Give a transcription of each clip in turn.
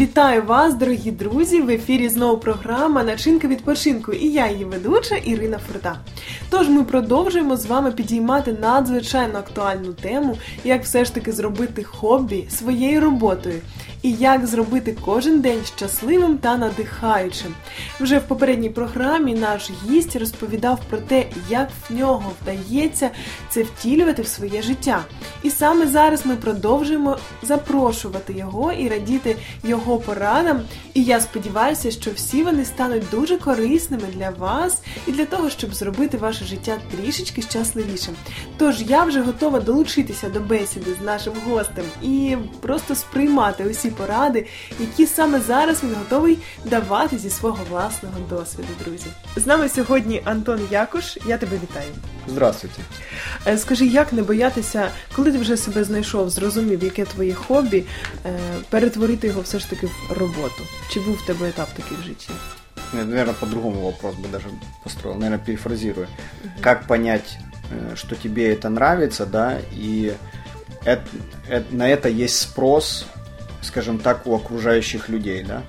Вітаю вас, дорогі друзі! В ефірі знову програма Начинка відпочинку і я, її ведуча Ірина Фурта. Тож ми продовжуємо з вами підіймати надзвичайно актуальну тему, як все ж таки зробити хобі своєю роботою і як зробити кожен день щасливим та надихаючим. Вже в попередній програмі наш гість розповідав про те, як в нього вдається це втілювати в своє життя. І саме зараз ми продовжуємо запрошувати його і радіти його порадам. І я сподіваюся, що всі вони стануть дуже корисними для вас і для того, щоб зробити ваше життя трішечки щасливішим. Тож я вже готова долучитися до бесіди з нашим гостем і просто сприймати усі поради, які саме зараз він готовий давати зі свого власного досвіду, друзі. З нами сьогодні Антон Якуш. Я тебе вітаю. Здравствуйте. Е, Скажи, як не боятися, коли ти вже себе знайшов, зрозумів, яке твоє хобі, е, перетворити його все ж таки в роботу? Чи був в тебе етап такий в житті? Я, наверное, по-другому вопрос бы даже построил, наверное, перефразирую. Как понять, э, что тебе это нравится, да, и эт- эт- на это есть спрос, скажем так, у окружающих людей, да.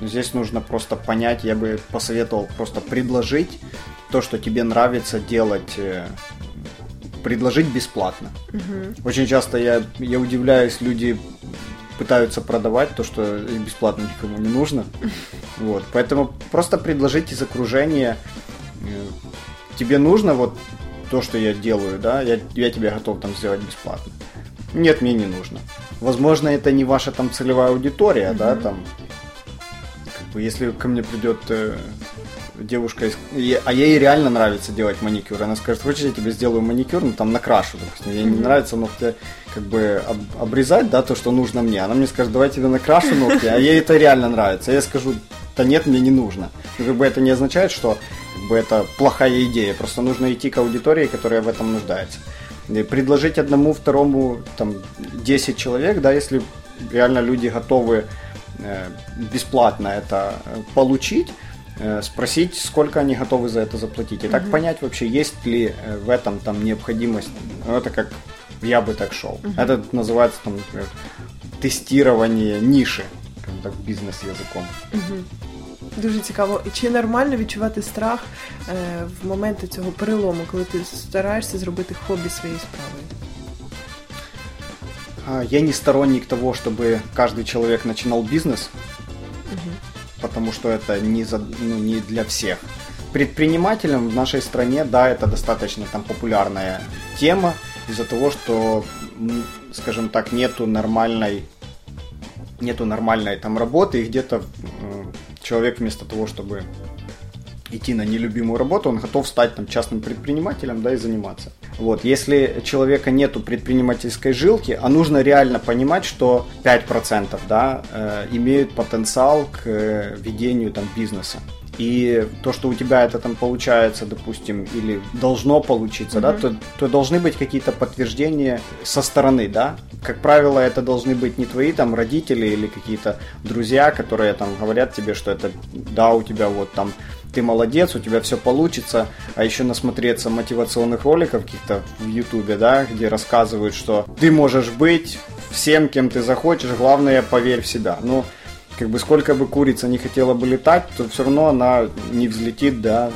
Но здесь нужно просто понять, я бы посоветовал просто предложить то, что тебе нравится делать, э, предложить бесплатно. Очень часто я, я удивляюсь, люди пытаются продавать то, что бесплатно никому не нужно. Вот. Поэтому просто предложить из окружения. э, Тебе нужно вот то, что я делаю, да, я, я тебе готов там сделать бесплатно. Нет, мне не нужно. Возможно, это не ваша там целевая аудитория, да, там. Как бы, если ко мне придет э, девушка, из- а ей реально нравится делать маникюр, она скажет, хочешь, я тебе сделаю маникюр, ну там накрашу, допустим, ей не нравится ногти как бы об- обрезать, да, то, что нужно мне. Она мне скажет, давай тебе накрашу ногти, а ей это реально нравится. Я скажу, да нет, мне не нужно. Ну, как бы это не означает, что как бы, это плохая идея, просто нужно идти к аудитории, которая в этом нуждается. Предложить одному, второму, там, 10 человек, да, если реально люди готовы э, бесплатно это э, получить, э, спросить, сколько они готовы за это заплатить. И так понять вообще, есть ли в этом там необходимость. Ну, это как я бы так шел. Это называется там, например, тестирование ниши, так, бизнес-языком. Дуже цікаво. І чи нормально відчувати страх е, в моменти цього перелому, коли ти стараєшся зробити хобі своєю справою? А, Я не сторонник того, чтобы каждый человек начинал бизнес, потому что это не, за, ну, не для всех. Предпринимателям в нашей стране, да, это достаточно там популярная тема из-за того, что, м, скажем так, нету нормальной нету нормальной там работы, и где-то м, человек вместо того, чтобы идти на нелюбимую работу, он готов стать там частным предпринимателем, да, и заниматься. Вот, если человека нету предпринимательской жилки, а нужно реально понимать, что 5%, да, э, имеют потенциал к э, ведению там бизнеса. И то, что у тебя это там получается, допустим, или должно получиться, да, то, то должны быть какие-то подтверждения со стороны, да. Как правило, это должны быть не твои там родители или какие-то друзья, которые там говорят тебе, что это да, у тебя вот там ты молодец, у тебя все получится, а еще насмотреться мотивационных роликов каких-то в Ютубе, да, где рассказывают, что ты можешь быть всем, кем ты захочешь, главное поверь в себя. Ну, как бы сколько бы курица не хотела бы летать, то все равно она не взлетит, да,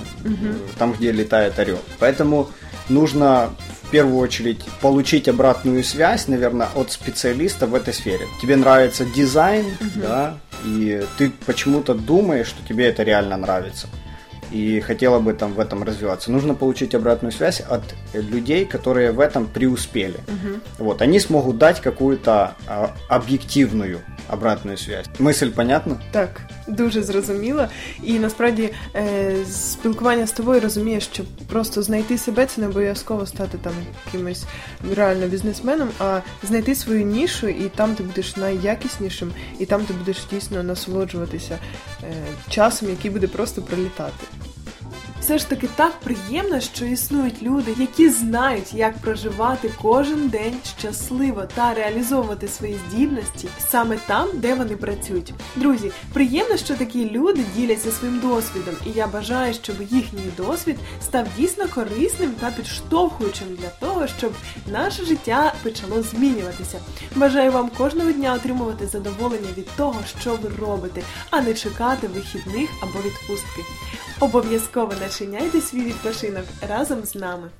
там, где летает орел. Поэтому нужно в первую очередь получить обратную связь, наверное, от специалиста в этой сфере. Тебе нравится дизайн, да, и ты почему-то думаешь, что тебе это реально нравится и хотела бы там в этом развиваться. Нужно получить обратную связь от э, людей, которые в этом преуспели. Вот, они смогут дать какую-то а, объективную обратную связь. Мысль понятна? Так, дуже зрозуміло. І насправді е, спілкування з тобою розумієш, що просто знайти себе це не обов'язково стати там якимось реально бізнесменом, а знайти свою нішу, і там ти будеш найякіснішим, і там ти будеш дійсно насолоджуватися е, часом, який буде просто пролітати. все ж таки так приємно, що існують люди, які знають, як проживати кожен день щасливо та реалізовувати свої здібності саме там, де вони працюють. Друзі, приємно, що такі люди діляться своїм досвідом, і я бажаю, щоб їхній досвід став дійсно корисним та підштовхуючим для того, щоб наше життя почало змінюватися. Бажаю вам кожного дня отримувати задоволення від того, що ви робите, а не чекати вихідних або відпустки. Обов'язково начиняйте свій відпочинок разом з нами.